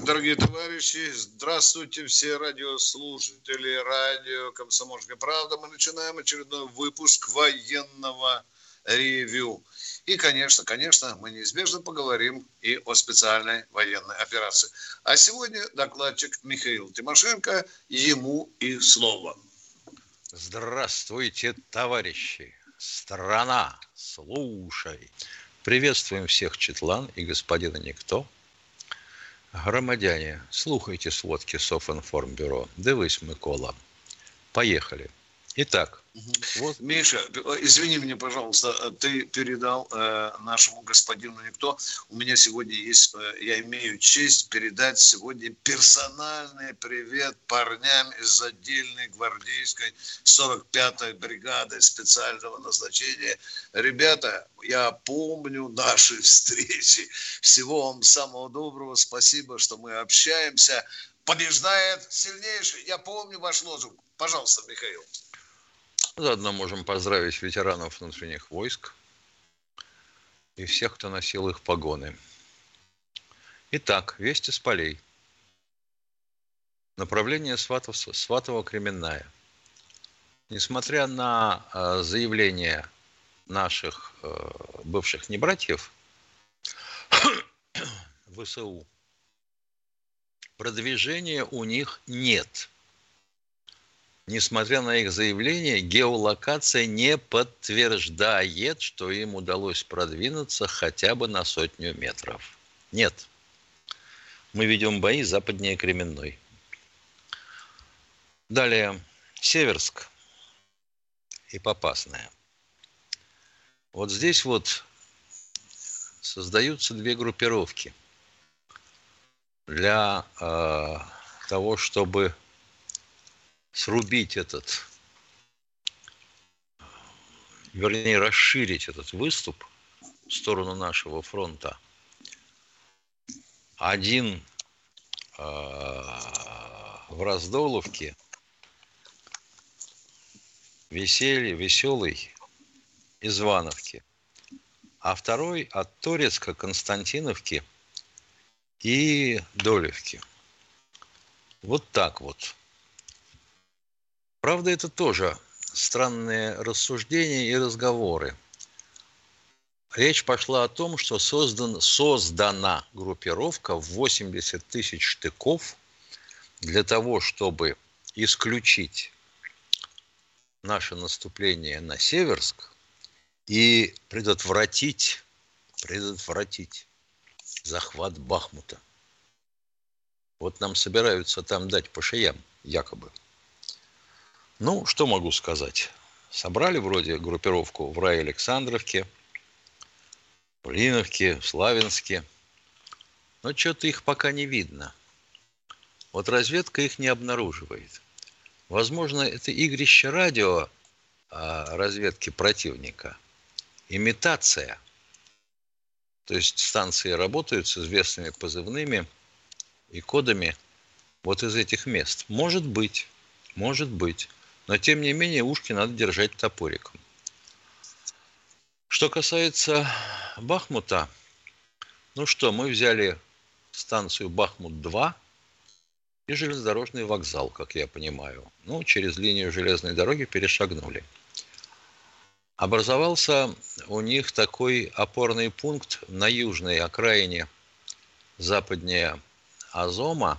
Дорогие товарищи. Здравствуйте, все радиослушатели радио «Комсомольская правда». Мы начинаем очередной выпуск военного ревю. И, конечно, конечно, мы неизбежно поговорим и о специальной военной операции. А сегодня докладчик Михаил Тимошенко, ему и слово. Здравствуйте, товарищи! Страна, слушай! Приветствуем всех Четлан и господина Никто – Громадяне, слухайте сводки Софинформбюро. Дивись, Микола. Поехали. Итак, вот. Миша, извини меня, пожалуйста, ты передал э, нашему господину Никто. У меня сегодня есть, э, я имею честь передать сегодня персональный привет парням из отдельной гвардейской 45-й бригады специального назначения. Ребята, я помню наши встречи. Всего вам самого доброго. Спасибо, что мы общаемся. Побеждает сильнейший. Я помню ваш лозунг. Пожалуйста, Михаил. Заодно можем поздравить ветеранов внутренних войск и всех, кто носил их погоны. Итак, вести с полей. Направление Сватов, Сватово-Кременная. Несмотря на э, заявление наших э, бывших небратьев ВСУ, продвижения у них нет – несмотря на их заявление, геолокация не подтверждает, что им удалось продвинуться хотя бы на сотню метров. Нет. Мы ведем бои западнее Кременной. Далее. Северск и Попасная. Вот здесь вот создаются две группировки для э, того, чтобы срубить этот, вернее, расширить этот выступ в сторону нашего фронта. Один э, в Раздоловке, веселье, веселый из Вановки, а второй от Торецка, Константиновки и Долевки. Вот так вот. Правда, это тоже странные рассуждения и разговоры. Речь пошла о том, что создан, создана группировка в 80 тысяч штыков для того, чтобы исключить наше наступление на Северск и предотвратить, предотвратить захват Бахмута. Вот нам собираются там дать по шеям, якобы – ну, что могу сказать? Собрали вроде группировку в рай Александровке, в Линовке, в Славянске. Но что-то их пока не видно. Вот разведка их не обнаруживает. Возможно, это игрище радио а, разведки противника. Имитация. То есть станции работают с известными позывными и кодами вот из этих мест. Может быть, может быть. Но, тем не менее, ушки надо держать топориком. Что касается Бахмута, ну что, мы взяли станцию Бахмут-2 и железнодорожный вокзал, как я понимаю. Ну, через линию железной дороги перешагнули. Образовался у них такой опорный пункт на южной окраине западнее Азома,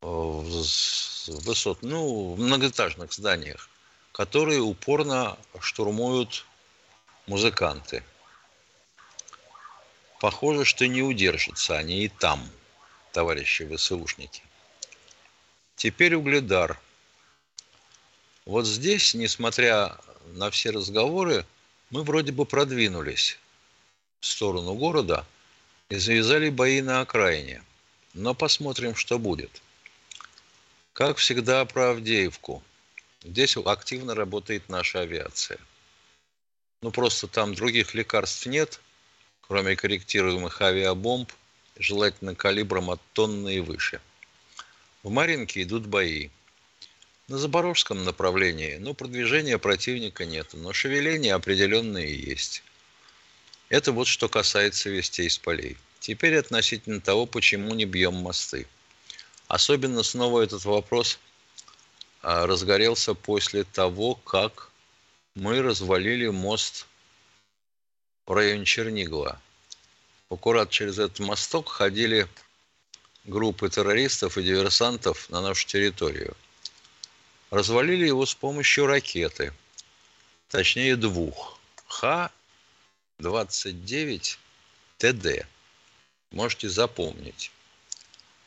высот, ну, в многоэтажных зданиях, которые упорно штурмуют музыканты. Похоже, что не удержатся они и там, товарищи ВСУшники. Теперь Угледар. Вот здесь, несмотря на все разговоры, мы вроде бы продвинулись в сторону города, и завязали бои на окраине. Но посмотрим, что будет. Как всегда про Авдеевку. Здесь активно работает наша авиация. Ну, просто там других лекарств нет, кроме корректируемых авиабомб, желательно калибром от тонны и выше. В Маринке идут бои. На Запорожском направлении, ну, продвижения противника нет, но шевеления определенные есть. Это вот что касается вестей с полей. Теперь относительно того, почему не бьем мосты. Особенно снова этот вопрос а, разгорелся после того, как мы развалили мост в районе Чернигова. Аккурат через этот мосток ходили группы террористов и диверсантов на нашу территорию. Развалили его с помощью ракеты, точнее двух. Х-29 ТД. Можете запомнить.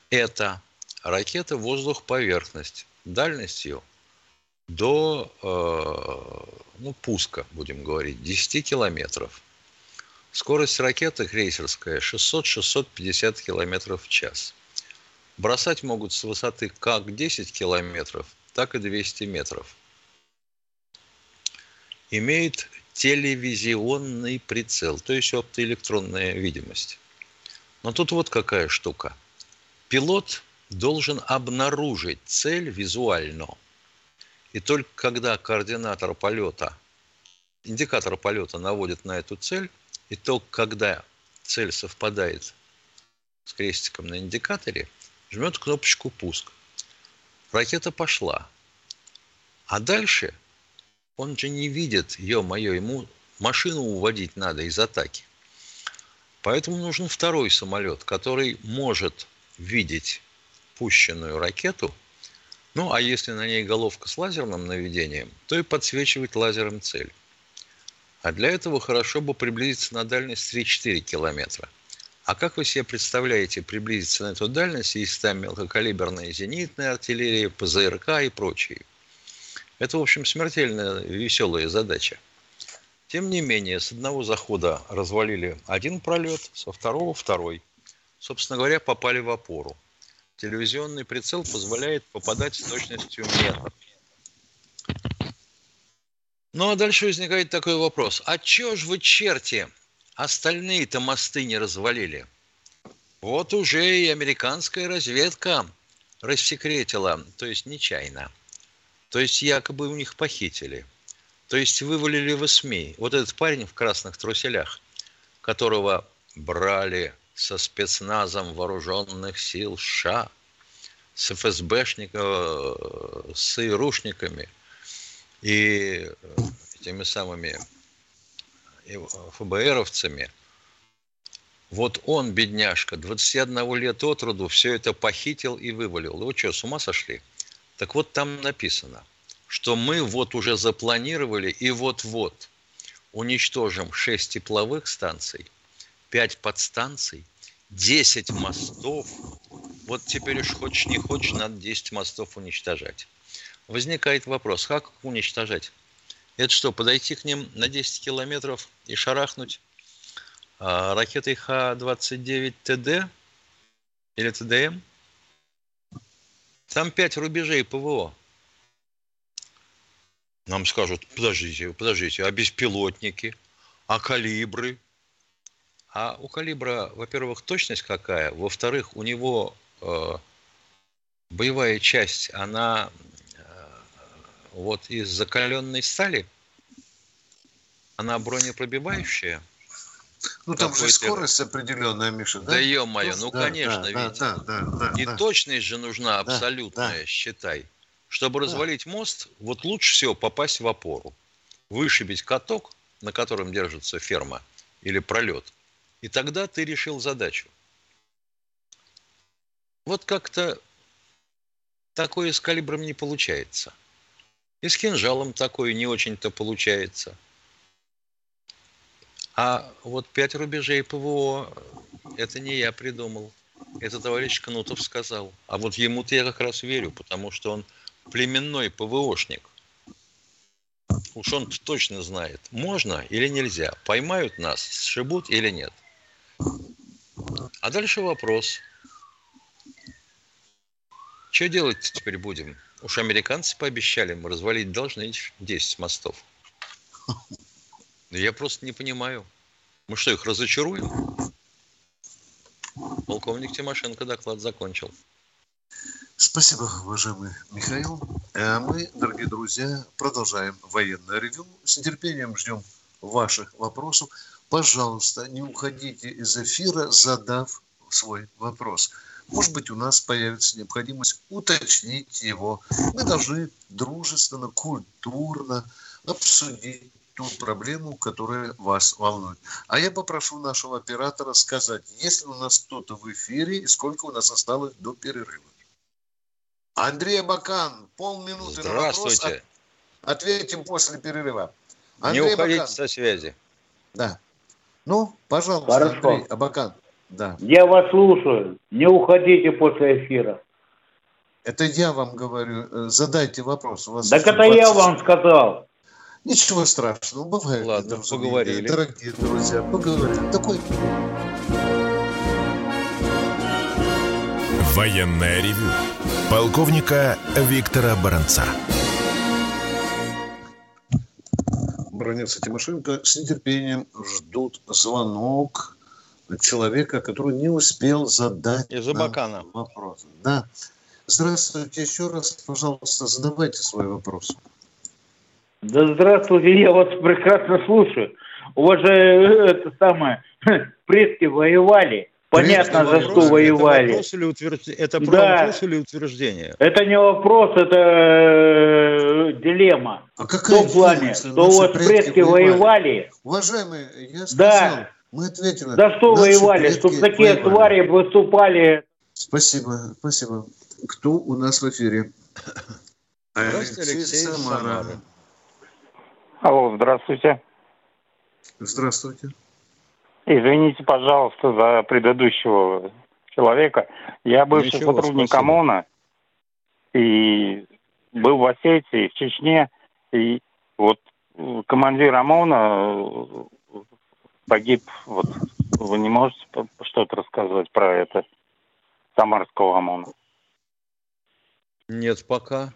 Это ракета воздух-поверхность дальностью до э, ну, пуска, будем говорить, 10 километров. Скорость ракеты крейсерская 600-650 километров в час. Бросать могут с высоты как 10 километров, так и 200 метров. Имеет телевизионный прицел, то есть оптоэлектронная видимость. Но тут вот какая штука. Пилот должен обнаружить цель визуально. И только когда координатор полета, индикатор полета наводит на эту цель, и только когда цель совпадает с крестиком на индикаторе, жмет кнопочку «Пуск». Ракета пошла. А дальше он же не видит, ё-моё, ему машину уводить надо из атаки. Поэтому нужен второй самолет, который может видеть пущенную ракету, ну а если на ней головка с лазерным наведением, то и подсвечивать лазером цель. А для этого хорошо бы приблизиться на дальность 3-4 километра. А как вы себе представляете приблизиться на эту дальность, если там мелкокалиберная зенитная артиллерия, ПЗРК и прочие? Это, в общем, смертельно веселая задача. Тем не менее, с одного захода развалили один пролет, со второго – второй. Собственно говоря, попали в опору. Телевизионный прицел позволяет попадать с точностью метр. Ну а дальше возникает такой вопрос. А чё ж вы, черти, остальные-то мосты не развалили? Вот уже и американская разведка рассекретила, то есть нечаянно. То есть якобы у них похитили – то есть вывалили в СМИ. Вот этот парень в красных труселях, которого брали со спецназом вооруженных сил США, с ФСБшниками, с ИРУшниками и этими самыми ФБРовцами. Вот он, бедняжка, 21 лет от роду, все это похитил и вывалил. Вы что, с ума сошли? Так вот там написано – что мы вот уже запланировали и вот-вот уничтожим 6 тепловых станций, 5 подстанций, 10 мостов. Вот теперь уж хочешь не хочешь, надо 10 мостов уничтожать. Возникает вопрос, как уничтожать? Это что, подойти к ним на 10 километров и шарахнуть а, ракетой Х-29 ТД или ТДМ? Там 5 рубежей ПВО нам скажут, подождите, подождите, а беспилотники, а калибры? А у калибра, во-первых, точность какая, во-вторых, у него э, боевая часть, она э, вот из закаленной стали, она бронепробивающая. Ну там же скорость определенная, Миша, да? Да ё-моё, ну да, конечно, да, ведь. Да, да, да, И да. точность же нужна абсолютная, да, считай. Чтобы развалить мост, вот лучше всего попасть в опору, вышибить каток, на котором держится ферма или пролет, и тогда ты решил задачу. Вот как-то такое с калибром не получается. И с кинжалом такое не очень-то получается. А вот пять рубежей ПВО, это не я придумал. Это товарищ Кнутов сказал. А вот ему-то я как раз верю, потому что он племенной ПВОшник. Уж он точно знает, можно или нельзя. Поймают нас, сшибут или нет. А дальше вопрос. Что делать теперь будем? Уж американцы пообещали, мы развалить должны 10 мостов. Я просто не понимаю. Мы что, их разочаруем? Полковник Тимошенко доклад закончил. Спасибо, уважаемый Михаил. А мы, дорогие друзья, продолжаем военное ревю. С нетерпением ждем ваших вопросов. Пожалуйста, не уходите из эфира, задав свой вопрос. Может быть, у нас появится необходимость уточнить его. Мы должны дружественно, культурно обсудить ту проблему, которая вас волнует. А я попрошу нашего оператора сказать, есть ли у нас кто-то в эфире и сколько у нас осталось до перерыва. Андрей Абакан, полминуты на вопрос. Ответим после перерыва. Андрей Не уходите Абакан. со связи. Да. Ну, пожалуйста, Хорошо. Андрей Абакан. Да. Я вас слушаю. Не уходите после эфира. Это я вам говорю. Э, задайте вопрос. У вас так это 20... я вам сказал. Ничего страшного, бывает. Ладно, поговорили. Дорогие друзья, поговорили. Такой... Военная ревю. Полковника Виктора Баранца. Бронец и Тимошенко с нетерпением ждут звонок человека, который не успел задать Из Абакана. вопрос. Да. Здравствуйте еще раз, пожалуйста, задавайте свой вопрос. Да здравствуйте, я вас прекрасно слушаю. У вас же э, это самое, предки воевали. Понятно, за что воевали. Это вопрос или, утвержд... это да. вопрос или утверждение? Это не вопрос, это э, дилемма. А какая в том плане, что вас предки, предки воевали. воевали. Уважаемые, я сказал, да. мы ответили. За что воевали? Чтобы такие воевали. твари выступали. Спасибо, спасибо. Кто у нас в эфире? Здравствуйте, Алексей Самара. Самара. Алло, здравствуйте. Здравствуйте. Извините, пожалуйста, за предыдущего человека. Я бывший Ничего, сотрудник спасибо. ОМОНа и был в Осетии, в Чечне. И вот командир ОМОНа э, погиб. Вот вы не можете что-то рассказывать про это Самарского ОМОНа? Нет, пока.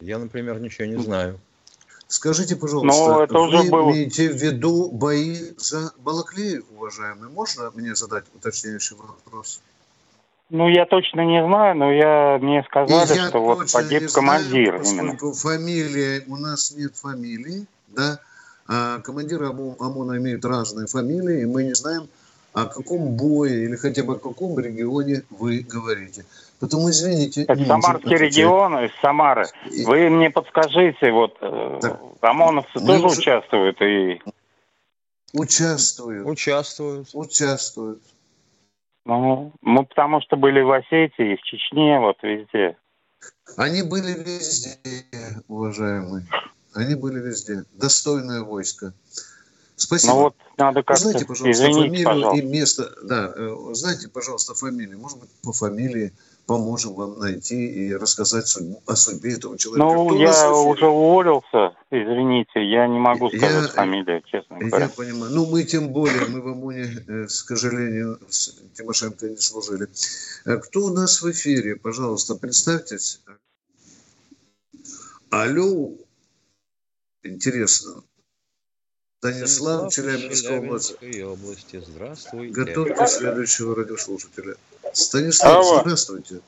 Я, например, ничего не знаю. Скажите, пожалуйста, Но это уже вы был... имеете в виду бои за Балаклеев, уважаемый? Можно мне задать уточняющий вопрос? Ну, я точно не знаю, но я мне сказали, что вот погиб командир знаю, именно. фамилия, у нас нет фамилии, да, а командиры ОМОНа имеют разные фамилии, и мы не знаем, о каком бое или хотя бы о каком регионе вы говорите. Потому, извините... Это Самарский регион из Самары. Вы мне подскажите, вот э, так, ОМОНовцы тоже уже... участвуют и... Участвуют. Участвуют. Участвуют. Ну, мы потому что были в Осетии, в Чечне, вот везде. Они были везде, уважаемые. Они были везде. Достойное войско. Спасибо. Ну вот надо как-то... Знаете, пожалуйста, Извините, фамилию пожалуйста. и место. Да, э, знаете, пожалуйста, фамилию. Может быть, по фамилии поможем вам найти и рассказать судьбу, о судьбе этого человека. Ну, Кто я уже уволился, извините, я не могу сказать я, фамилию, честно говоря. Я понимаю. Ну, мы тем более, мы в ОМОНе, э, к сожалению, с Тимошенко не служили. Э, кто у нас в эфире? Пожалуйста, представьтесь. Алло. Интересно. Станислав, Челябинская область. области. Здравствуйте. Готовьте следующего радиослушателя. Станислав, Алло. здравствуйте.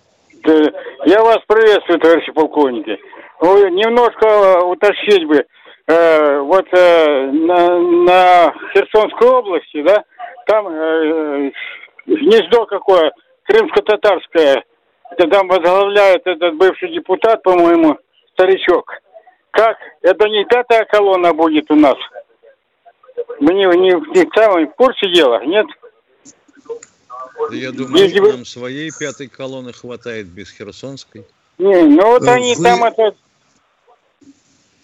Я вас приветствую, товарищи полковники. Немножко уточнить бы. Э, вот э, на, на Херсонской области, да, там э, гнездо какое, крымско-татарское, там возглавляет этот бывший депутат, по-моему, старичок. Как? Это не пятая колонна будет у нас? Мы не, не, не в курсе дела, нет? Да я думаю, Если нам своей пятой колонны хватает без Херсонской. Не, ну вот они Вы... там это...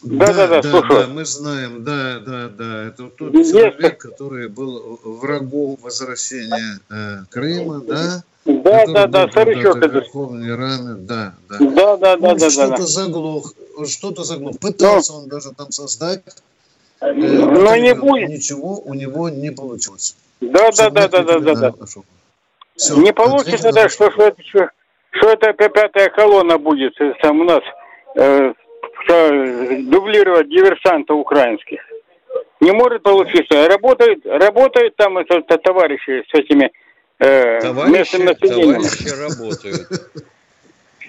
Да, да, да, да, да, мы знаем, да, да, да. Это тот Есть. человек, который был врагом возвращения э, Крыма, да? Да, да, да, старичок это. Верховный раны, да, да. Да, да, да, да, Что-то да, заглох, что-то заглох. Пытался Но... он даже там создать. Э, Но не будет. Ничего у него не получилось. Да, да, да, да, да, да, да. Все, не получится, да, что, что, это, что, что это пятая колонна будет там у нас э, дублировать диверсантов украинских. Не может получиться. Работают, работают там это, это, товарищи с этими э, товарищи, товарищи работают.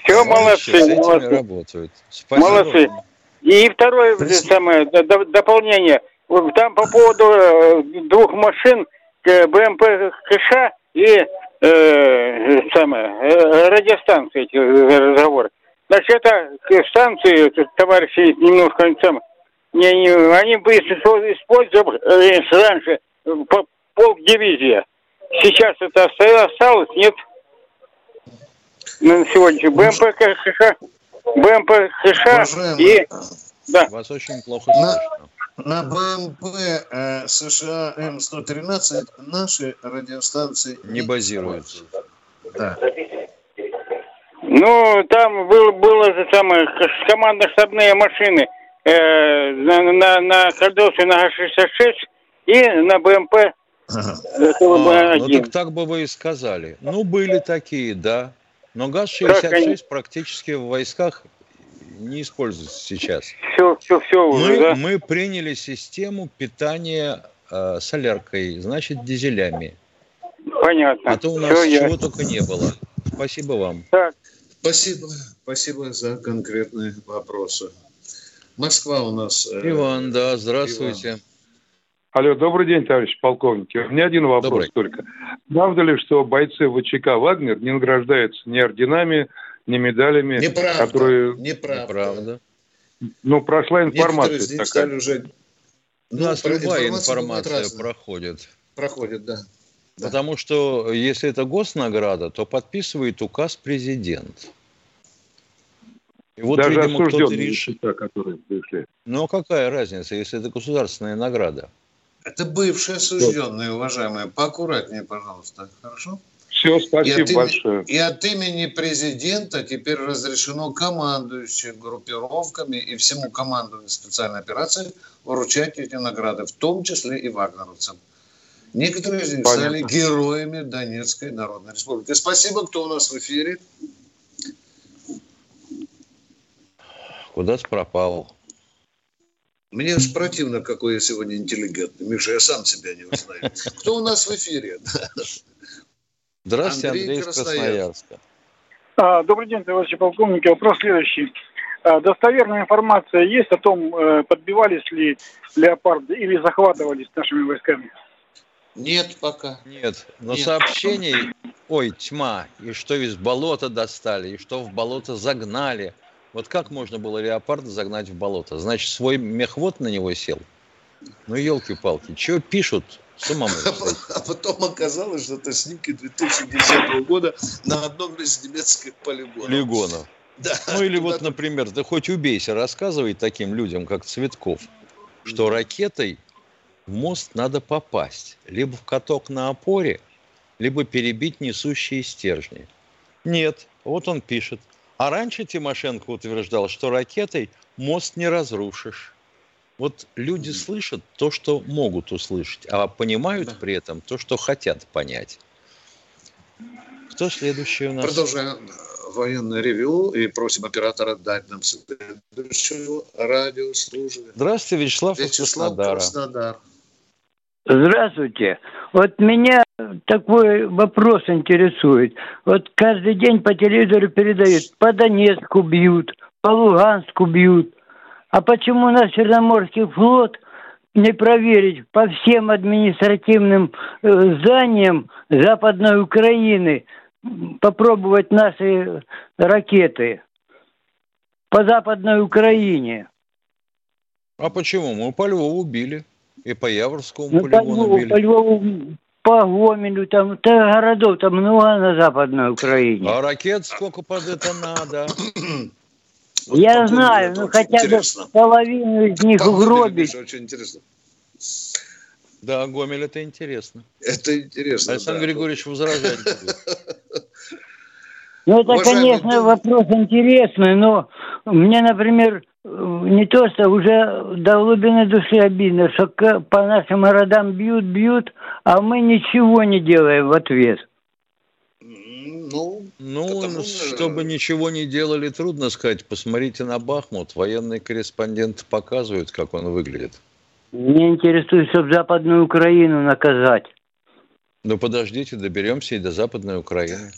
Все, молодцы, молодцы. работают. Молодцы. И второе самое дополнение. Там по поводу э, двух машин БМП КШ и э, самое, э, радиостанции эти разговоры. Значит, это станции, товарищи, немножко там, не, не, они бы использовали раньше по, полк дивизия. Сейчас это осталось, нет? На сегодня БМП КШ, БМП КШ и... Да. Вас очень плохо слышно. На БМП э, США М113 наши радиостанции не базируются. Да. Ну, там был, было же самое командно-штабные машины э, на, на, на Кардосе на Г-66 и на БМП Ага. А, ну так так бы вы и сказали. Ну, были такие, да. Но ГАЗ-66 практически в войсках не используется сейчас. Все, все, все уже, мы, да? мы приняли систему питания э, соляркой, значит, дизелями. Понятно. А то у нас все чего я... только не было. Спасибо вам. Так. Спасибо. Спасибо за конкретные вопросы. Москва у нас. Э, Иван, да, здравствуйте. Иван. Алло, добрый день, товарищ полковник. У меня один вопрос добрый. только. Правда ли, что бойцы ВЧК «Вагнер» не награждаются ни орденами, ни медалями, Неправда. которые... Неправда. Неправда. Ну, прошла информация такая. Стали уже... У ну, нас любая информация, информация проходит. Проходит, да. да. Потому что если это госнаграда, то подписывает указ президент. И вот, Даже видимо, кто-то решил... которые пришли. Ну, а какая разница, если это государственная награда? Это бывшие осужденные, уважаемые. Поаккуратнее, пожалуйста. Хорошо? Все, спасибо и от большое. И от имени президента теперь разрешено командующим группировками и всему командованию специальной операции вручать эти награды, в том числе и вагнеровцам. Некоторые из них Понятно. стали героями Донецкой Народной Республики. Спасибо, кто у нас в эфире. Куда-то пропал. Мне аж противно, какой я сегодня интеллигентный. Миша, я сам себя не узнаю. Кто у нас в эфире? Здравствуйте, Андрей, Андрей Красноярска. А, добрый день, товарищи полковники. Вопрос следующий. А, достоверная информация есть о том, э, подбивались ли леопарды или захватывались нашими войсками? Нет пока. Нет, но Нет. сообщений, ой, тьма, и что из болота достали, и что в болото загнали – вот как можно было леопарда загнать в болото? Значит, свой мехвод на него сел? Ну, елки-палки, что пишут? Самому. А, а потом оказалось, что это снимки 2010 года на одном из немецких полигонов. Полигонов. Да. Ну или вот, например, да хоть убейся, рассказывай таким людям, как Цветков, что ракетой в мост надо попасть. Либо в каток на опоре, либо перебить несущие стержни. Нет, вот он пишет. А раньше Тимошенко утверждал, что ракетой мост не разрушишь. Вот люди слышат то, что могут услышать, а понимают да. при этом то, что хотят понять. Кто следующий у нас? Продолжаем военное ревю и просим оператора дать нам следующую радиослужбу. Здравствуйте, Вячеслав, Вячеслав Краснодара. Краснодар. Здравствуйте. Вот меня такой вопрос интересует. Вот каждый день по телевизору передают, по Донецку бьют, по Луганску бьют. А почему наш Черноморский флот не проверить по всем административным э, зданиям Западной Украины, попробовать наши ракеты по Западной Украине? А почему? Мы по Львову убили. И по Яворскому ну, полигону по, били. По Львову, по Гомелю, там, там городов там много на Западной Украине. А ракет сколько под это надо? Вот Я знаю, ну хотя интересно. бы половину из них угробить. Очень интересно. Да, Гомель это интересно. Это интересно. Александр да. Григорьевич возражать будет. Ну, это, конечно, вопрос интересный, но мне, например, не то, что уже до глубины души обидно, что по нашим городам бьют, бьют, а мы ничего не делаем в ответ. Ну, ну потому... чтобы ничего не делали, трудно сказать. Посмотрите на Бахмут. Военные корреспонденты показывают, как он выглядит. Мне интересует, чтобы Западную Украину наказать. Ну, подождите, доберемся и до Западной Украины.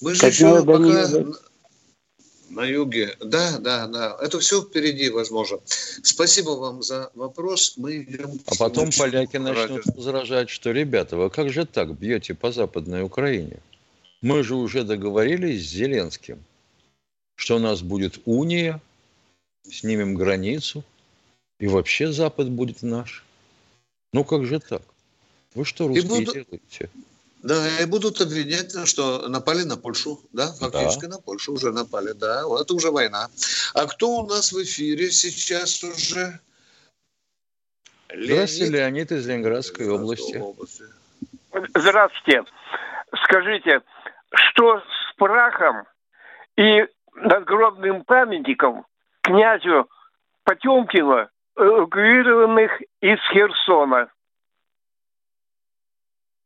Мы же еще пока не... на юге. Да, да, да. Это все впереди, возможно. Спасибо вам за вопрос. Мы идем... А потом поляки начнут возражать, что, ребята, вы как же так бьете по Западной Украине? Мы же уже договорились с Зеленским, что у нас будет уния, снимем границу, и вообще Запад будет наш. Ну как же так? Вы что, русские буду... делаете? Да, и будут обвинять, что напали на Польшу, да, фактически да. на Польшу уже напали, да, вот это уже война. А кто у нас в эфире сейчас уже? Леонид. Здравствуйте, Леонид из Ленинградской области. Здравствуйте. Скажите, что с прахом и надгробным памятником князю Потемкина, эвакуированных из Херсона?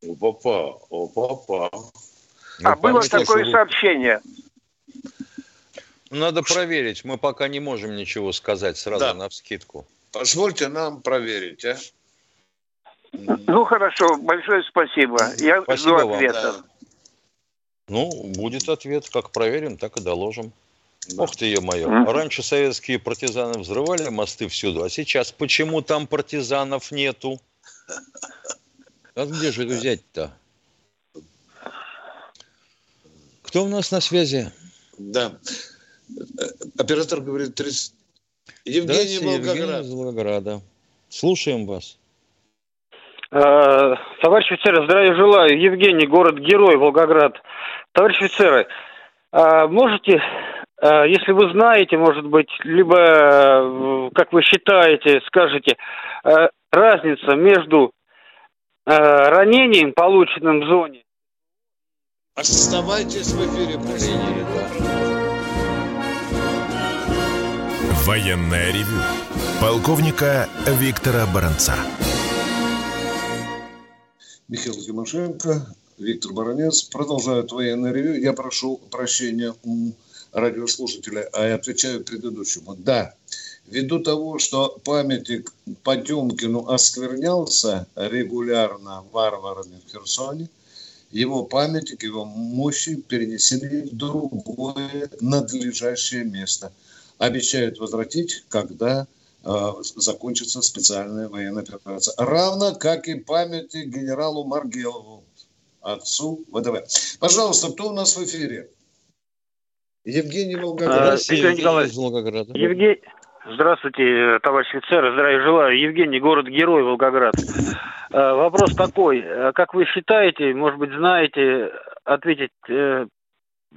О, папа, о, папа. Ну, а было такое что... сообщение. Надо проверить. Мы пока не можем ничего сказать сразу да. на вскидку. Позвольте нам проверить, а? Ну, хорошо. Большое спасибо. Я спасибо жду ответа. Вам, да. Ну, будет ответ. Как проверим, так и доложим. Да. Ох ты, ё-моё. Mm. Раньше советские партизаны взрывали мосты всюду, а сейчас почему там партизанов нету? А где же взять-то? Кто у нас на связи? Да. Оператор говорит 30... Евгений Волгоград. Евгений из Волгограда. Слушаем вас. Э, товарищ офицеры, здравия желаю. Евгений, город-герой, Волгоград. Товарищ офицеры, э, можете, э, если вы знаете, может быть, либо, как вы считаете, скажете, разница между Э, ранением, полученным в зоне. Оставайтесь в эфире, приняли, Военная ревю. Полковника Виктора Баранца. Михаил Тимошенко, Виктор Баранец продолжают военное ревю. Я прошу прощения у радиослушателя, а я отвечаю предыдущему. Да, ввиду того, что памятник Потемкину осквернялся регулярно варварами в Херсоне, его памятник, его мощи перенесены в другое надлежащее место. Обещают возвратить, когда э, закончится специальная военная операция. Равно как и памятник генералу Маргелову, отцу ВДВ. Пожалуйста, кто у нас в эфире? Евгений Волгоград. А, Евгений Николаевич, Волгограда. Евгений, Здравствуйте, товарищ офицер, здравия желаю. Евгений, город-герой Волгоград. Э, вопрос такой, э, как вы считаете, может быть, знаете, ответить, э,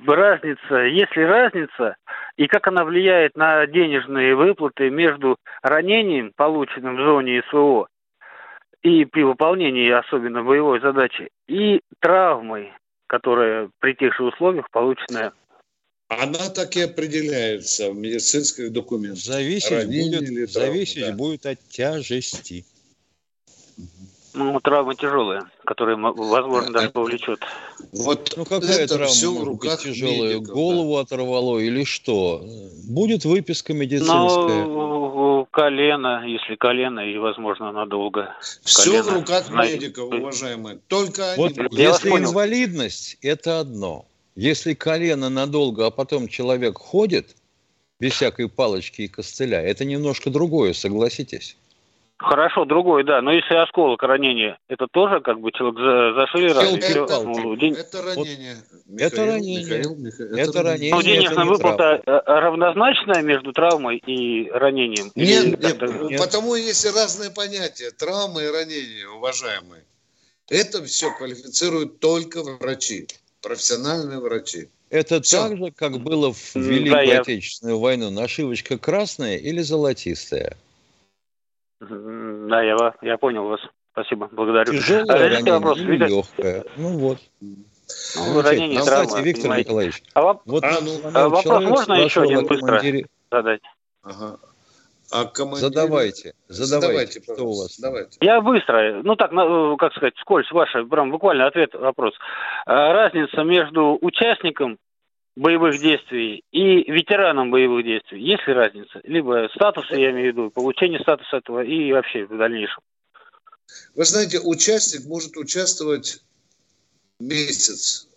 разница, есть ли разница, и как она влияет на денежные выплаты между ранением, полученным в зоне СВО, и при выполнении особенно боевой задачи, и травмой, которая при тех же условиях полученная она так и определяется в медицинских документах. Зависеть, будет, травма, зависеть да. будет от тяжести. Ну, травма тяжелая, которая, возможно, даже повлечет. Вот ну, какая это травма все в руках тяжелая? Медиков, Голову да. оторвало или что? Будет выписка медицинская? Ну, колено, если колено, и, возможно, надолго. Все колено. в руках медиков, уважаемые. Только вот они... Если инвалидность, это одно. Если колено надолго, а потом человек ходит без всякой палочки и костыля, это немножко другое, согласитесь. Хорошо, другой, да. Но если осколок ранения, это тоже как бы человек за, зашили раны? Это, ну, день... это ранение. Вот, Михаил, это ранение. Михаил, Михаил, это, это ранение. Ну, денежная выплата травма. Э, равнозначная между травмой и ранением? Нет, нет, нет, потому есть разные понятия. Травма и ранение, уважаемые. Это все квалифицируют только врачи профессиональные врачи. Это Все. так же, как было в Великую да, Отечественную я... войну. Нашивочка красная или золотистая? Да, я, я понял вас. Спасибо, благодарю. Тяжелое а, ранение вопрос. или легкое? Ну вот. Ну, ранение, травма, Кстати, Виктор понимаете. Николаевич, а, вот, а, ну, а, вопрос можно еще один быстро задать? Ага. А командиры... Задавайте, задавайте, задавайте что у вас? Давайте. Я быстро, ну так, как сказать, скользь, ваш, прям буквально ответ, вопрос. А разница между участником боевых действий и ветераном боевых действий, есть ли разница? Либо статуса, я имею в виду, получение статуса этого и вообще в дальнейшем. Вы знаете, участник может участвовать месяц.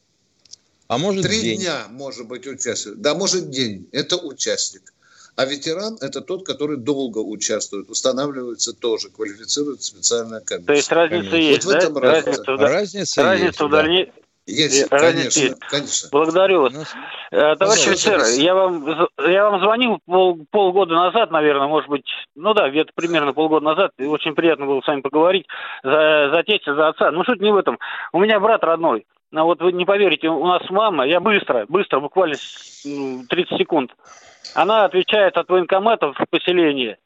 А может Три день. дня может быть участвовать. Да, может день. Это участник. А ветеран – это тот, который долго участвует, устанавливается тоже, квалифицирует специальная комиссия. То есть разница конечно. есть, вот в этом да? Разница, разница, разница, разница есть, в дальнейшем. Да. Есть, конечно, конечно. Благодарю вас. Э, товарищ офицер, я вам, я вам звонил пол, полгода назад, наверное, может быть, ну да, где-то примерно полгода назад, и очень приятно было с вами поговорить за, за тестя, за отца. Ну, суть не в этом. У меня брат родной, ну вот вы не поверите, у нас мама, я быстро, быстро, буквально 30 секунд, она отвечает от военкомата в поселении,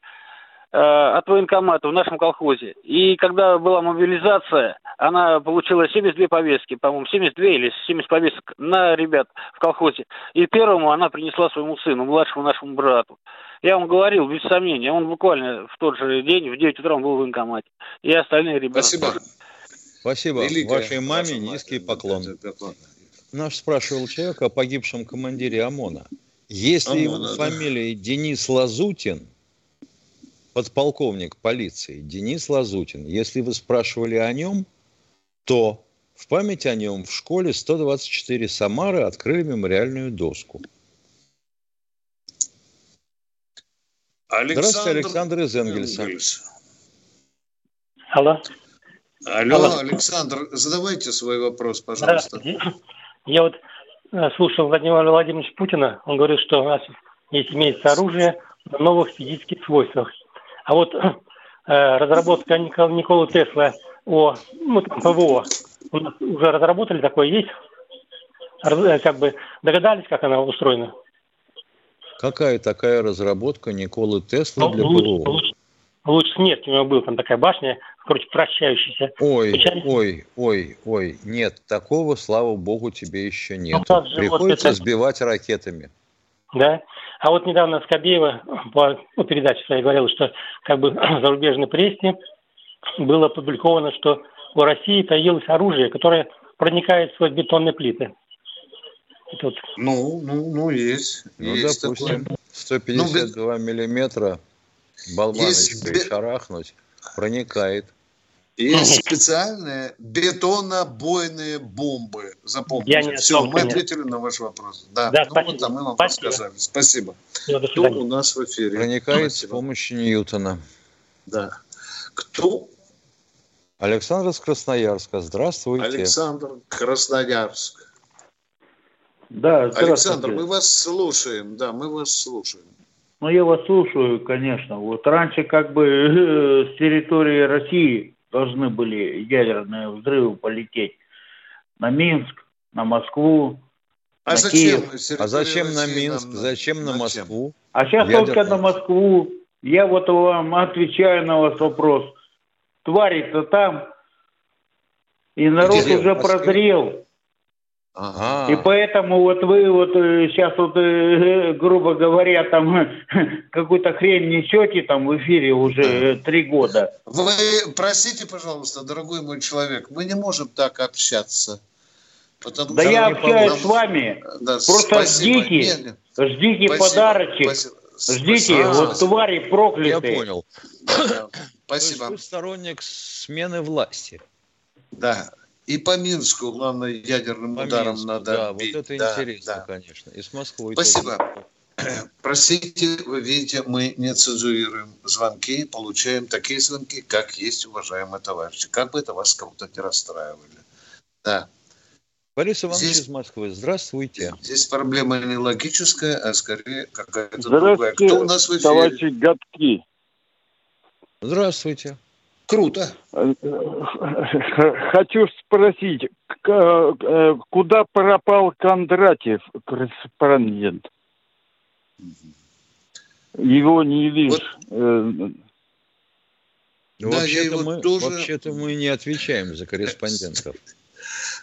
от военкомата в нашем колхозе. И когда была мобилизация, она получила 72 повестки, по-моему, 72 или 70 повесток на ребят в колхозе. И первому она принесла своему сыну, младшему нашему брату. Я вам говорил, без сомнения, он буквально в тот же день, в 9 утра он был в военкомате. И остальные ребята. Спасибо. Спасибо. Великая Вашей маме низкий поклон. Наш спрашивал человек о погибшем командире ОМОНа. Если его да. фамилия Денис Лазутин, подполковник полиции Денис Лазутин, если вы спрашивали о нем, то в память о нем в школе 124 Самары открыли мемориальную доску. Александр... Здравствуйте, Александр из Энгельса. Энгельс. Алло. Алло, Алло, Александр, задавайте свой вопрос, пожалуйста. Я вот Э, слушал Владимира Владимировича Путина, он говорит, что у нас есть имеется оружие на новых физических свойствах. А вот э, разработка Никола, Николы Тесла о ну, там, ПВО, у нас уже разработали такое есть? Раз, как бы догадались, как она устроена? Какая такая разработка Николы Тесла ну, для ПВО? Лучше, лучше смерть у него была, там такая башня, короче, вращающийся. Ой, Печально. ой, ой, ой, нет, такого, слава богу, тебе еще нет. Ну, Приходится вот это... сбивать ракетами. Да. А вот недавно Скобеева по ну, передаче своей говорила, что как бы в зарубежной прессе было опубликовано, что у России появилось оружие, которое проникает сквозь бетонные плиты. вот. Ну, ну, ну, есть. Ну, есть допустим, такое. 152 ну, миллиметра болваночкой шарахнуть проникает. Есть специальные бетонобойные бомбы. Запомните. Я не Все, мы ответили на ваш вопрос. Да, да ну спасибо. вот, а мы вам спасибо. подсказали. Спасибо. Кто у нас в эфире? Проникает спасибо. с помощью Ньютона. Да. Кто? Александр из Красноярска. Здравствуйте. Александр, Красноярск. Да, Александр, мы вас слушаем. Да, мы вас слушаем. Ну, я вас слушаю, конечно. Вот раньше как бы с территории России должны были ядерные взрывы полететь на Минск, на Москву, а на зачем? Киев. А зачем на Минск? Нам... Зачем на Москву? А сейчас Ядерный. только на Москву. Я вот вам отвечаю на ваш вопрос. Твари-то там, и народ Где? уже прозрел. Ага. И поэтому вот вы вот сейчас э, вот, э, грубо говоря, там какую-то хрень несете там в эфире уже три года. Вы простите, пожалуйста, дорогой мой человек, мы не можем так общаться. Потому да я общаюсь нам... с вами. Да, Просто спасибо. ждите, нет, ждите спасибо, подарочек. Спасибо. Ждите, а, вот твари проклятые. Я понял. Спасибо. Вы сторонник смены власти. Да, и по Минску, главное, ядерным по ударом Минску, надо Да, бить. вот это да, интересно, да. конечно. И с Москвой. Спасибо. Тоже. Простите, вы видите, мы не цензурируем звонки, получаем такие звонки, как есть, уважаемые товарищи. Как бы это вас кого-то не расстраивали. Да. Борис Иванович здесь, из Москвы, здравствуйте. Здесь проблема не логическая, а скорее какая-то другая. Кто у нас в эфире? товарищи Гадки. Здравствуйте. Круто. Хочу спросить, э, куда пропал Кондратьев, корреспондент? Его не видишь. Вот. Э, ну, да, вообще-то, мы, тоже... вообще-то мы не отвечаем за корреспондентов.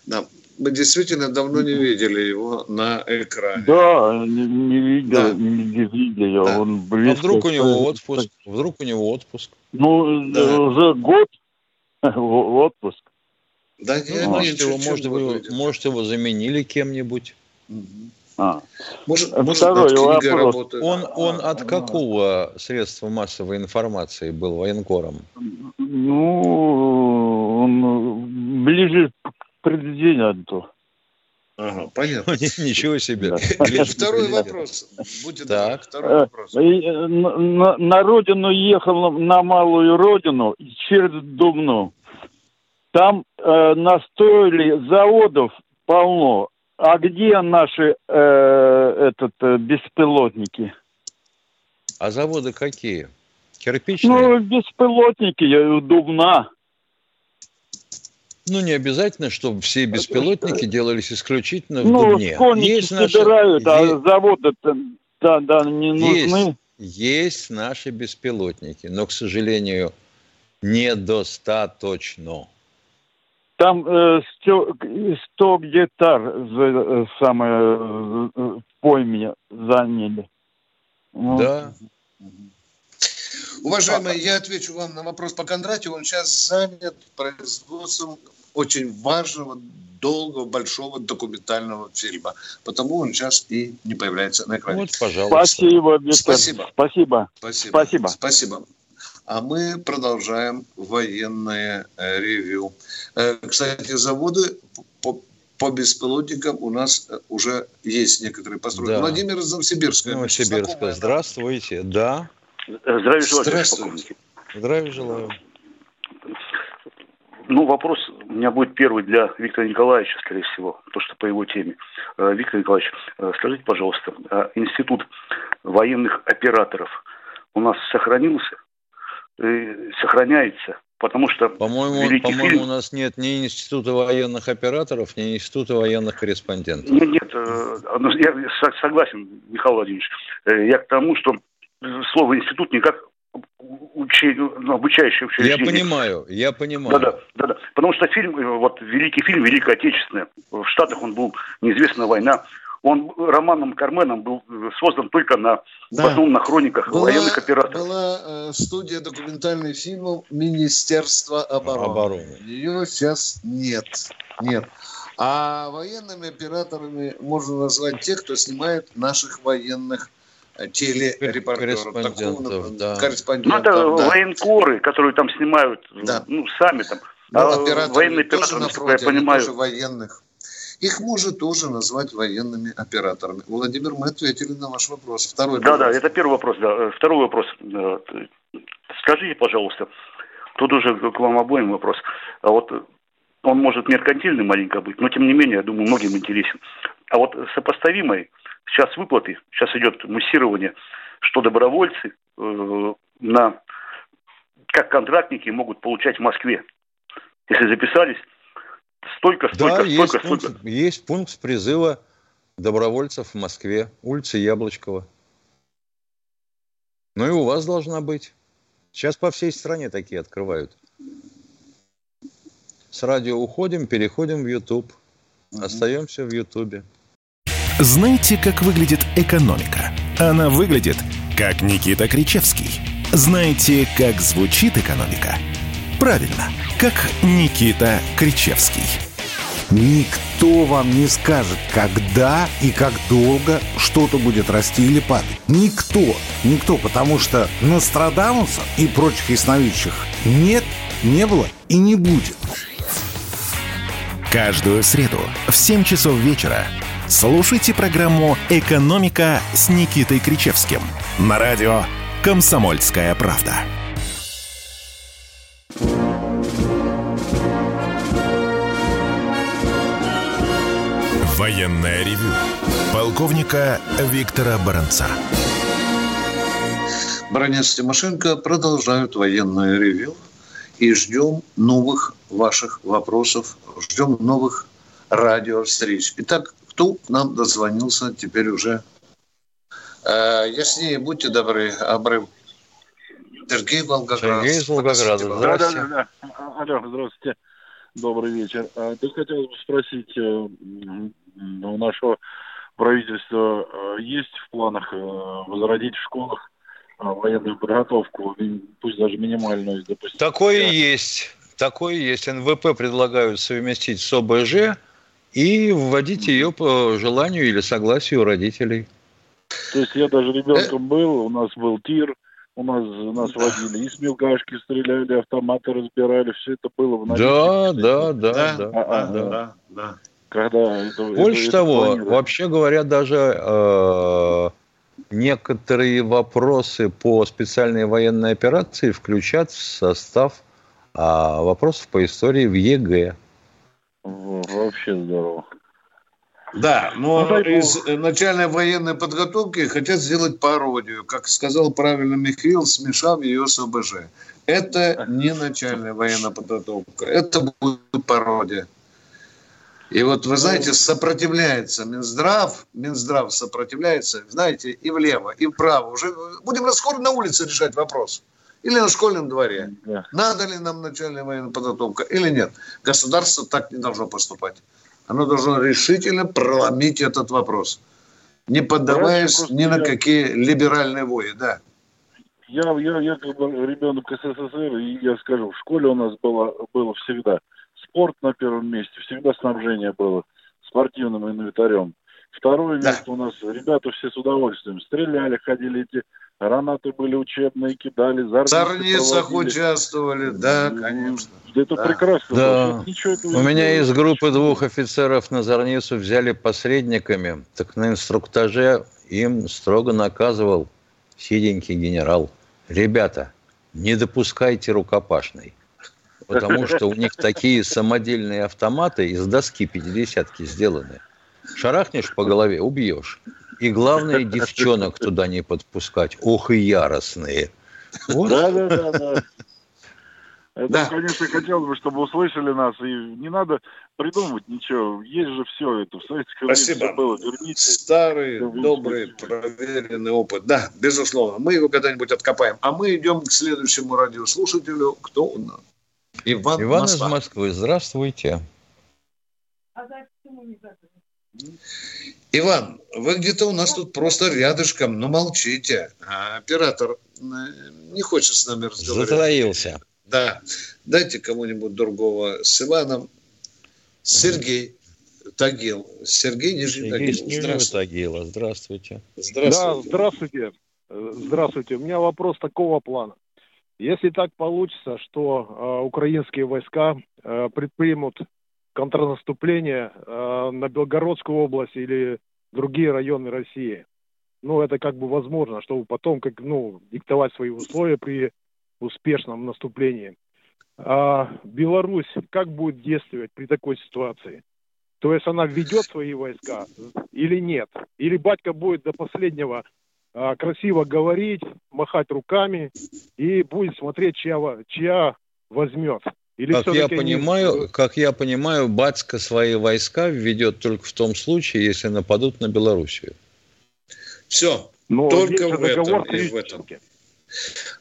Да. мы действительно давно не видели его на экране. Да, не, не видел, да. не, не видел. Да. Он близко. А вдруг у него отпуск? Вдруг у него отпуск? Ну, да. уже год отпуск. Да, не, может, его, может, вы, может, его заменили кем-нибудь? А. Может, может Второй вопрос. Он, он от какого средства массовой информации был военкором? Ну, он ближе к президенту. Ага, понятно. Ничего себе. Да. Второй вопрос. Будьте так. Второй вопрос. Э, на, на родину ехал, на малую родину, через Думну. Там э, настроили заводов полно. А где наши э, этот, э, беспилотники? А заводы какие? Кирпичные? Ну, беспилотники, Дубна. Ну, не обязательно, чтобы все беспилотники делались исключительно в ну, Дубне. Есть наши... собирают, а есть... заводы да, да, не нужны. Есть, есть наши беспилотники, но, к сожалению, недостаточно. Там э, 100, 100 гектар за, самое э, пойме заняли. Да. Уважаемый, я отвечу вам на вопрос по Кондратьеву. Он сейчас занят производством очень важного, долгого, большого документального фильма. Потому он сейчас и не появляется на экране. Вот, пожалуйста. Спасибо, Виктор. Спасибо. Спасибо. Спасибо. Спасибо. Спасибо. А мы продолжаем военное э, ревью. Э, кстати, заводы по, по беспилотникам у нас э, уже есть некоторые постройки. Да. Владимир из Новосибирска. Новосибирска. Здравствуйте. Да. Здравия желаю. Здравствуйте. Здравия желаю. Ну, вопрос у меня будет первый для Виктора Николаевича, скорее всего, то, что по его теме. Виктор Николаевич, скажите, пожалуйста, а институт военных операторов у нас сохранился? Э, сохраняется, потому что по-моему, по-моему, фильм... у нас нет ни института военных операторов, ни института военных корреспондентов. Нет, нет, э, я согласен, Михаил Владимирович. Э, я к тому, что слово институт никак ну, обучающее учреждение. Я понимаю, я понимаю. Да, да, да, да. Потому что фильм, вот великий фильм, Великая Отечественная, в Штатах он был «Неизвестная война», он романом Карменом был создан только на, да. основном на хрониках была, военных операций. Была э, студия документальных фильмов Министерства обороны. обороны. Ее сейчас нет. Нет. А военными операторами можно назвать тех, кто снимает наших военных телерепортеров. Корреспондентов, да. Ну, это да. военкоры, которые там снимают, да. ну, сами там. Ну, а военные операторы, насколько я понимаю. Тоже военных. Их можно тоже назвать военными операторами. Владимир, мы ответили на ваш вопрос. Второй Да, вопрос. да, это первый вопрос. Да. Э, второй вопрос. Э, скажите, пожалуйста, тут уже к вам обоим вопрос. А вот он может меркантильный маленько быть, но тем не менее, я думаю, многим интересен. А вот сопоставимой сейчас выплаты, сейчас идет муссирование, что добровольцы э, на как контрактники могут получать в Москве. Если записались, Столько, столько, да, столько, есть столько. Пункт, есть пункт призыва добровольцев в Москве, улица Яблочкова. Ну и у вас должна быть. Сейчас по всей стране такие открывают. С радио уходим, переходим в YouTube. Остаемся в YouTube. Знаете, как выглядит экономика? Она выглядит, как Никита Кричевский. Знаете, как звучит экономика? Правильно, как Никита Кричевский. Никто вам не скажет, когда и как долго что-то будет расти или падать. Никто. Никто, потому что Нострадамуса и прочих ясновидящих нет, не было и не будет. Каждую среду в 7 часов вечера слушайте программу «Экономика» с Никитой Кричевским на радио «Комсомольская правда». Военное ревю полковника Виктора Баранца. Баранец Тимошенко продолжают военное ревю и ждем новых ваших вопросов, ждем новых радиовстреч. Итак, кто к нам дозвонился теперь уже? Э, яснее, будьте добры, обрыв. Сергей Волгоград. Сергей из Волгограда. Здравствуйте. Да, да, да. Алло, здравствуйте. Добрый вечер. А, хотелось бы спросить, э, у нашего правительства э, есть в планах э, возродить в школах военную подготовку, пусть даже минимальную допустим? Такое есть. Такое есть. НВП предлагают совместить с ОБЖ и вводить ее по желанию или согласию родителей. То есть я даже ребенком был, у нас был тир, у нас нас водили и с мелкашки стреляли, автоматы разбирали, все это было в Да, да, да, да, да, а, да, да, да. Когда это, Больше это, того, это вообще говоря, даже э, некоторые вопросы по специальной военной операции включат в состав э, вопросов по истории в ЕГЭ. Вообще здорово. Да, но ну, из начальной военной подготовки хотят сделать пародию, как сказал правильно Михаил, смешав ее с ОБЖ. Это не начальная военная подготовка, это будет пародия. И вот вы знаете, сопротивляется Минздрав, Минздрав сопротивляется, знаете, и влево, и вправо. Уже будем скоро на улице решать вопрос. Или на школьном дворе. Надо ли нам начальная военная подготовка или нет. Государство так не должно поступать. Оно должно решительно проломить этот вопрос, не поддаваясь ни на какие либеральные вои. Да. Я, я, я как бы ребенок СССР, и я скажу, в школе у нас было, было всегда спорт на первом месте, всегда снабжение было спортивным инвентарем. Второе да. место у нас ребята все с удовольствием стреляли, ходили эти гранаты были учебные, кидали. В Зарницах участвовали, да, конечно. Это да. прекрасно. Да. У меня из группы двух офицеров на Зарницу взяли посредниками, так на инструктаже им строго наказывал сиденький генерал. Ребята, не допускайте рукопашной. Потому что у них такие самодельные автоматы из доски 50 сделаны. Шарахнешь по голове, убьешь. И главное, девчонок туда не подпускать. Ох и яростные. Вот. Да, да, да, да. Это, да. конечно, хотелось бы, чтобы услышали нас. И не надо придумывать ничего. Есть же все это. В советском Спасибо. было. Верните. Старый, добрый, проверенный опыт. Да, безусловно. Мы его когда-нибудь откопаем. А мы идем к следующему радиослушателю. Кто у нас? Иван, Иван Москва. из Москвы. Здравствуйте. Иван, вы где-то у нас тут просто рядышком, но молчите. А оператор э, не хочет с нами разговаривать. Затаился. Да. Дайте кому-нибудь другого с Иваном. Сергей Тагил. Сергей Нижний Сергей Тагил. Здравствуйте. Тагила. Здравствуйте. Здравствуйте. Да, здравствуйте. Здравствуйте. У меня вопрос такого плана. Если так получится, что э, украинские войска э, предпримут контрнаступление э, на Белгородскую область или другие районы России, ну, это как бы возможно, чтобы потом как, ну, диктовать свои условия при успешном наступлении. А Беларусь как будет действовать при такой ситуации? То есть она введет свои войска или нет? Или батька будет до последнего а, красиво говорить, махать руками и будет смотреть, чья, чья возьмет? Или как я понимаю, они... как я понимаю, Батька свои войска введет только в том случае, если нападут на Белоруссию. Все. Но только в этом и в этом.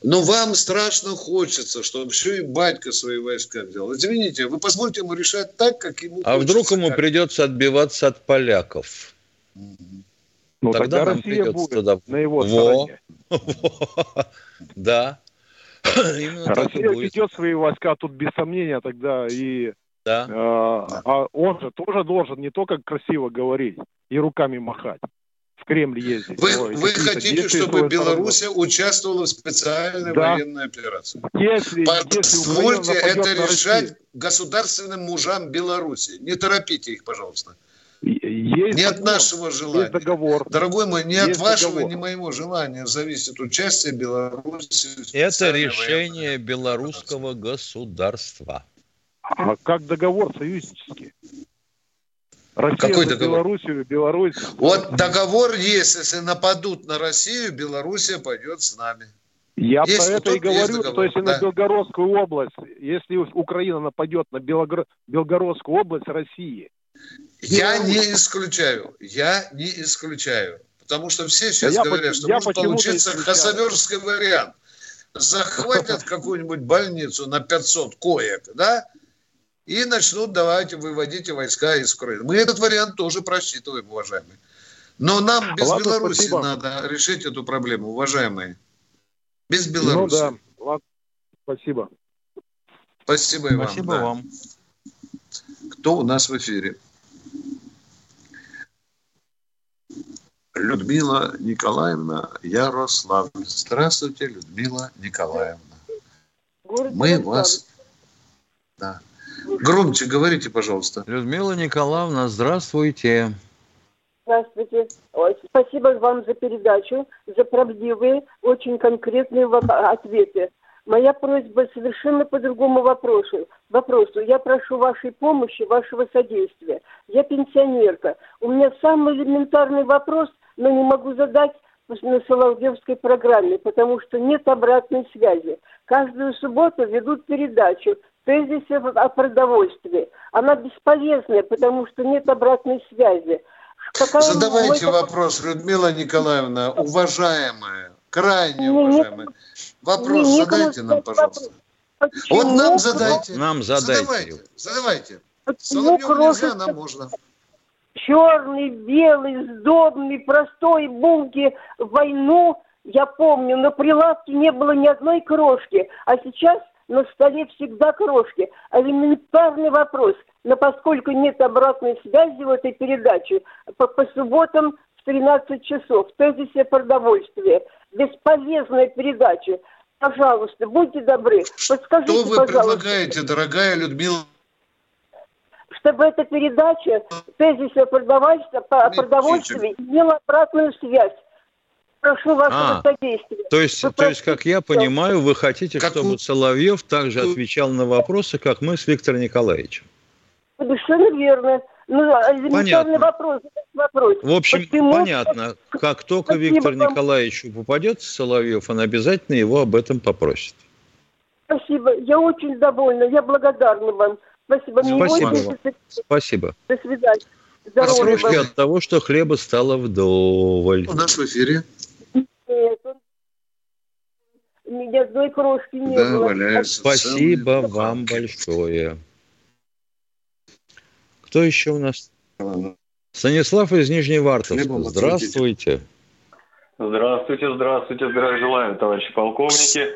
Но вам страшно хочется, чтобы еще и батька свои войска взял. Извините, вы позвольте ему решать так, как ему А вдруг ему как... придется отбиваться от поляков? Ну, тогда, тогда Россия будет туда... на его Во. стороне. Да. Россия ведет свои войска, тут без сомнения тогда и да. А, а он же тоже должен не только красиво говорить и руками махать в Кремль ездить. Вы, Ой, вы хотите, чтобы Беларусь участвовала в специальной да. военной операции? Если, Позвольте если это решать государственным мужам Беларуси. Не торопите их, пожалуйста. Есть не договор, от нашего желания. Есть договор. Дорогой мой, не есть от вашего, договор. не моего желания зависит участие Беларуси. Это решение военной. белорусского государства. А как договор союзнический? Россия Какой договор? Белоруссию, Беларусь. Вот договор есть, если нападут на Россию, Белоруссия пойдет с нами. Я есть, про это и говорю, договор, что если да. на Белгородскую область, если Украина нападет на Белогор... Белгородскую область России, я не исключаю, я не исключаю. Потому что все сейчас я говорят, что может получиться хасаверский вариант. Захватят какую-нибудь больницу на 500 коек, да? и начнут давайте выводить войска из Украины. Мы этот вариант тоже просчитываем, уважаемые. Но нам без Ладно, Беларуси спасибо. надо решить эту проблему, уважаемые. Без Беларуси. Ну да, Ладно. спасибо. Спасибо и вам. Спасибо да. вам. Кто у нас в эфире? Людмила Николаевна Ярославль. Здравствуйте, Людмила Николаевна. Город Мы Ярославль. вас... Да. Громче говорите, пожалуйста. Людмила Николаевна, здравствуйте. Здравствуйте. Спасибо вам за передачу, за правдивые, очень конкретные ответы. Моя просьба совершенно по другому вопросу. вопросу. Я прошу вашей помощи, вашего содействия. Я пенсионерка. У меня самый элементарный вопрос, но не могу задать на Соловьевской программе, потому что нет обратной связи. Каждую субботу ведут передачу тезисы о продовольствии. Она бесполезная, потому что нет обратной связи. Какая Задавайте мой... вопрос, Людмила Николаевна, уважаемая, крайне уважаемая. Вопрос не, задайте нам, пожалуйста. Почему? Вот нам задайте. Нам задайте. Задавайте. Задавайте. Соловьеву нельзя, нам можно. Черный, белый, сдобный, простой булки в войну, я помню, на прилавке не было ни одной крошки, а сейчас на столе всегда крошки. Элементарный вопрос. Но поскольку нет обратной связи в этой передаче, по, по субботам в 13 часов, в тезисе продовольствия, бесполезная передача. Пожалуйста, будьте добры, подскажите, Что вы пожалуйста. предлагаете, дорогая Людмила? Чтобы эта передача тезиса продовольствия, продовольствия имела обратную связь прошу вашего а, содействия. То есть, то есть, как я понимаю, вы хотите, как чтобы вы... Соловьев также отвечал на вопросы, как мы с Виктором Николаевичем? Совершенно верно. Ну, понятно. вопрос. вопрос. В общем, Почему? понятно. Как только Спасибо Виктор вам. Николаевич попадет Соловьев, он обязательно его об этом попросит. Спасибо. Я очень довольна. Я благодарна вам. Спасибо. Спасибо. Спасибо. До свидания. Здоровья от того, что хлеба стало вдоволь. У нас в эфире нет, ни одной крошки не да, было. Валяется Спасибо вам большое. Кто еще у нас? Станислав из Нижневартовска. Здравствуйте. Здравствуйте, здравствуйте, здравия желаю, товарищи полковники.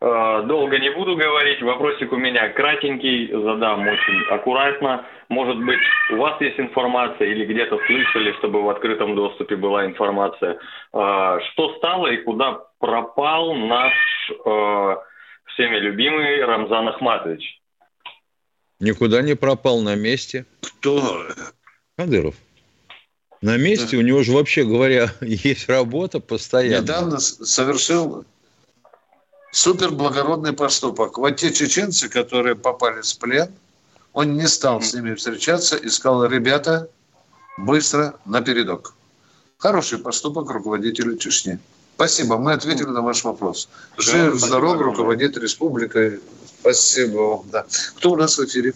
Э, долго не буду говорить, вопросик у меня кратенький, задам очень аккуратно. Может быть, у вас есть информация или где-то слышали, чтобы в открытом доступе была информация. Э, что стало и куда пропал наш э, всеми любимый Рамзан Ахматович? Никуда не пропал на месте. Кто? Кадыров. На месте да. у него же, вообще говоря, есть работа постоянно. Недавно совершил супер благородный поступок. Вот те чеченцы, которые попали в плен, он не стал с ними встречаться и сказал, ребята, быстро на передок. Хороший поступок руководителя Чечни. Спасибо, мы ответили на ваш вопрос. Жив, здоров, руководит республикой. Спасибо вам. Да. Кто у нас в эфире?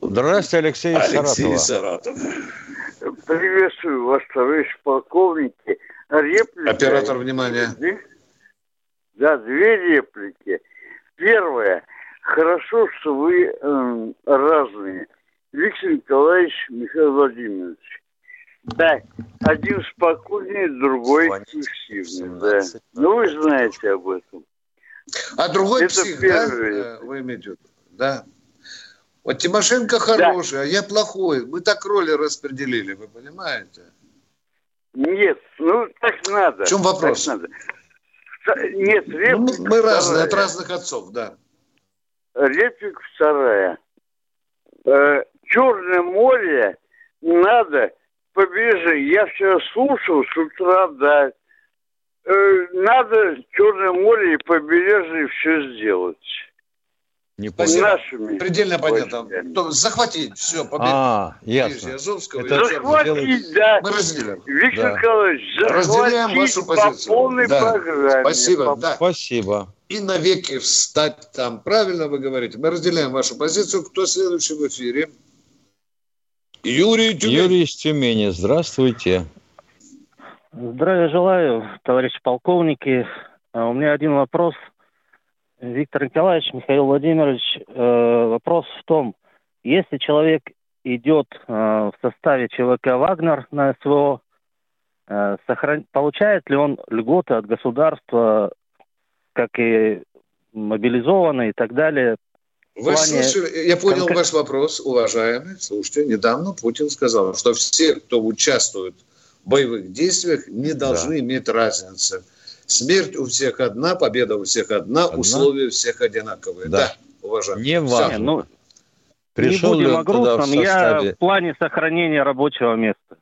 Здравствуйте, Алексей, Алексей Саратов. Приветствую вас, товарищ полковники. Реплика. Оператор, внимания. Да, две реплики. Первое. Хорошо, что вы э, разные. Виктор Николаевич, Михаил Владимирович. Да, один спокойнее, другой пассивный, да. Ну, вы знаете об этом. А другой Это псих, первый. да? Вы имеете в виду? Да. Вот Тимошенко хороший, да. а я плохой. Мы так роли распределили, вы понимаете? Нет, ну так надо. В чем вопрос? Так надо. Нет, реплика ну, Мы разные, от разных отцов, да. Реплика вторая. Э, Черное море надо побережье. Я вчера слушал с утра, да. Э, надо Черное море и побережье все сделать. Не понял. Нашими. Предельно понятно. Захватить все, победу. А, ясно. Азовского, Это захватить, да. Мы разделяем. Виктор да. Николаевич, разделяем вашу позицию. по полной да. программе. Спасибо, да. Спасибо. И навеки встать там. Правильно вы говорите. Мы разделяем вашу позицию. Кто следующий в эфире? Юрий Тюмень. Юрий из Тюмени. Здравствуйте. Здравия желаю, товарищи полковники. А у меня один вопрос – Виктор Николаевич, Михаил Владимирович, э, вопрос в том, если человек идет э, в составе ЧВК «Вагнер» на СВО, э, сохран... получает ли он льготы от государства, как и мобилизованный и так далее? Вы плане... слышали, я понял конкрет... ваш вопрос, уважаемый. Слушайте, недавно Путин сказал, что все, кто участвует в боевых действиях, не должны да. иметь разницы. Смерть у всех одна, победа у всех одна, одна? условия у всех одинаковые. Да, да уважаемый. Не важно. Ну, Пришел не будем о грустном, я в плане сохранения рабочего места.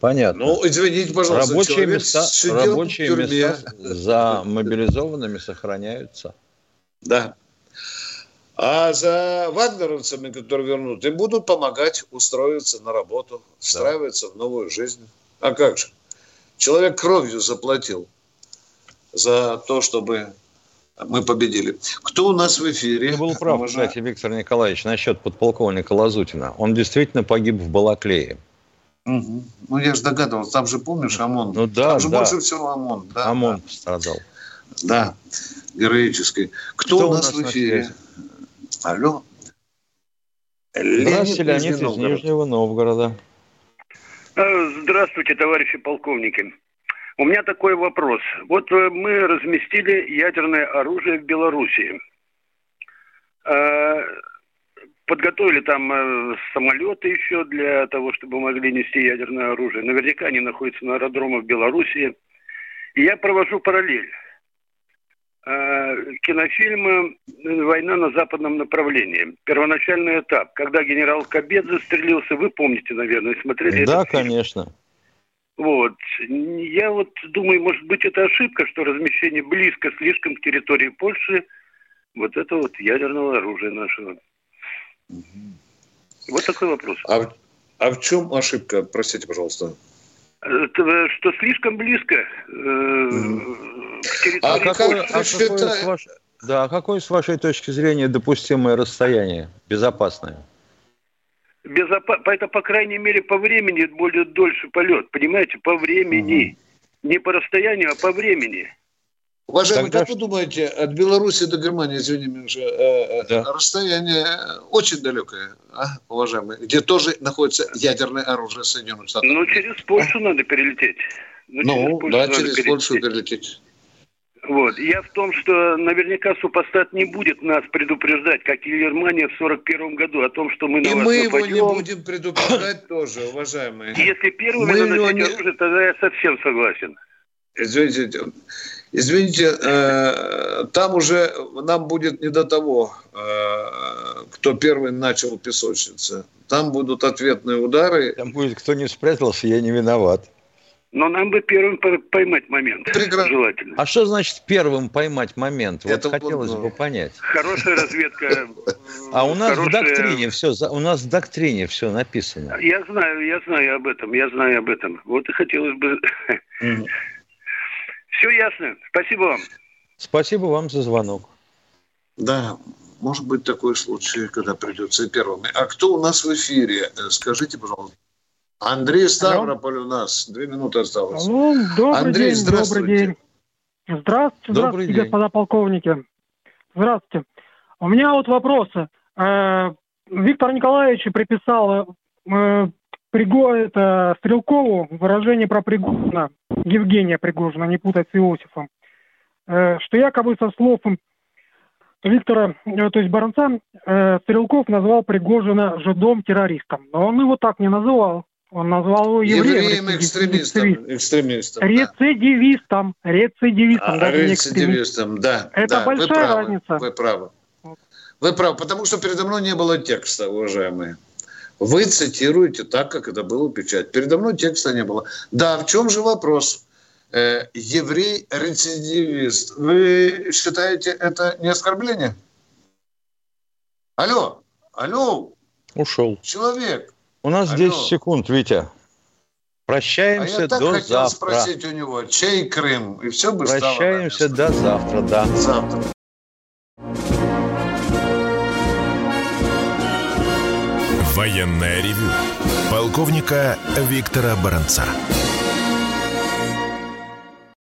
Понятно. Ну, извините, пожалуйста, рабочие места, рабочие места за мобилизованными сохраняются. Да. А за вагнеровцами, которые вернут, им будут помогать устроиться на работу, встраиваться да. в новую жизнь. А как же? Человек кровью заплатил за то, чтобы мы победили. Кто у нас в эфире? Ты был прав, Уважаем... кстати, Виктор Николаевич, насчет подполковника Лазутина. Он действительно погиб в Балаклее. Угу. Ну, я же догадывался, там же, помнишь, ОМОН? Ну, да, там же да. больше всего ОМОН. Да, ОМОН да. пострадал. Да, героический. Кто, Кто у нас, у нас в эфире? Алло. Здравствуйте, Леонид, Леонид из Нижнего Новгорода. Э, здравствуйте, товарищи полковники. У меня такой вопрос. Вот э, мы разместили ядерное оружие в Белоруссии. Э, подготовили там самолеты еще для того, чтобы могли нести ядерное оружие. Наверняка они находятся на аэродромах Белоруссии. И я провожу параллель. Э, кинофильма «Война на западном направлении». Первоначальный этап, когда генерал Кобед застрелился, вы помните, наверное, смотрели Да, конечно. Вот. Я вот думаю, может быть, это ошибка, что размещение близко слишком к территории Польши вот это вот ядерного оружия нашего. Вот такой вопрос. А, а в чем ошибка? Простите, пожалуйста. Это, что слишком близко э, к территории а какой, а какое, с ваш... Да, а какое с вашей точки зрения допустимое расстояние, безопасное? Безопа... Это, по крайней мере, по времени будет дольше полет. Понимаете, по времени. Угу. Не по расстоянию, а по времени. Уважаемый, Тогда... как вы думаете, от Беларуси до Германии, извини меня, э, э, да. расстояние очень далекое, а, уважаемый, где тоже находится ядерное оружие Соединенных Штатов? Ну, через Польшу а? надо перелететь. Ну, ну через да, через перелететь. Польшу перелететь. Вот. Я в том, что наверняка супостат не будет нас предупреждать, как и Германия в 41 году, о том, что мы на И вас мы нападем. его не будем предупреждать тоже, уважаемые. Если первыми мы надо не... оружие, тогда я совсем согласен. Извините, извините, э, там уже нам будет не до того, э, кто первый начал песочница. Там будут ответные удары. Там будет, кто не спрятался, я не виноват. Но нам бы первым поймать момент. Прекрасно. Желательно. А что значит первым поймать момент? Вот Это хотелось бы понять. Хорошая разведка. А у нас в доктрине все, у нас в доктрине все написано. Я знаю, я знаю об этом, я знаю об этом. Вот и хотелось бы. Все ясно. Спасибо вам. Спасибо вам за звонок. Да, может быть такой случай, когда придется первым. А кто у нас в эфире? Скажите, пожалуйста. Андрей Ставрополь Алло. у нас. Две минуты осталось. Алло, добрый Андрей, день, здравствуйте. добрый день. Здравствуйте, добрый здравствуйте, день. господа полковники. Здравствуйте. У меня вот вопросы. Э, Виктор Николаевич приписал э, Приго, это Стрелкову выражение про Пригожина, Евгения Пригожина, не путать с Иосифом, э, что якобы со слов Виктора, то есть Баранца, Стрелков назвал Пригожина жидом-террористом. Но он его так не называл. Он назвал его евреем. Евреем-экстремистом. Экстремистом, рецидивистом. Да. Рецидивистом. А, рецидивистом, да. Это да, большая вы правы, разница. Вы правы. Вы правы, потому что передо мной не было текста, уважаемые. Вы цитируете так, как это было в печать. Передо мной текста не было. Да, в чем же вопрос? Э, еврей-рецидивист. Вы считаете это не оскорбление? Алло, алло. Ушел. Человек. У нас Алло. 10 секунд, Витя. Прощаемся а я так до хотел завтра. спросить у него, чей Крым? И все бы Прощаемся до завтра, да. Завтра. Военная ревю. Полковника Виктора Баранца.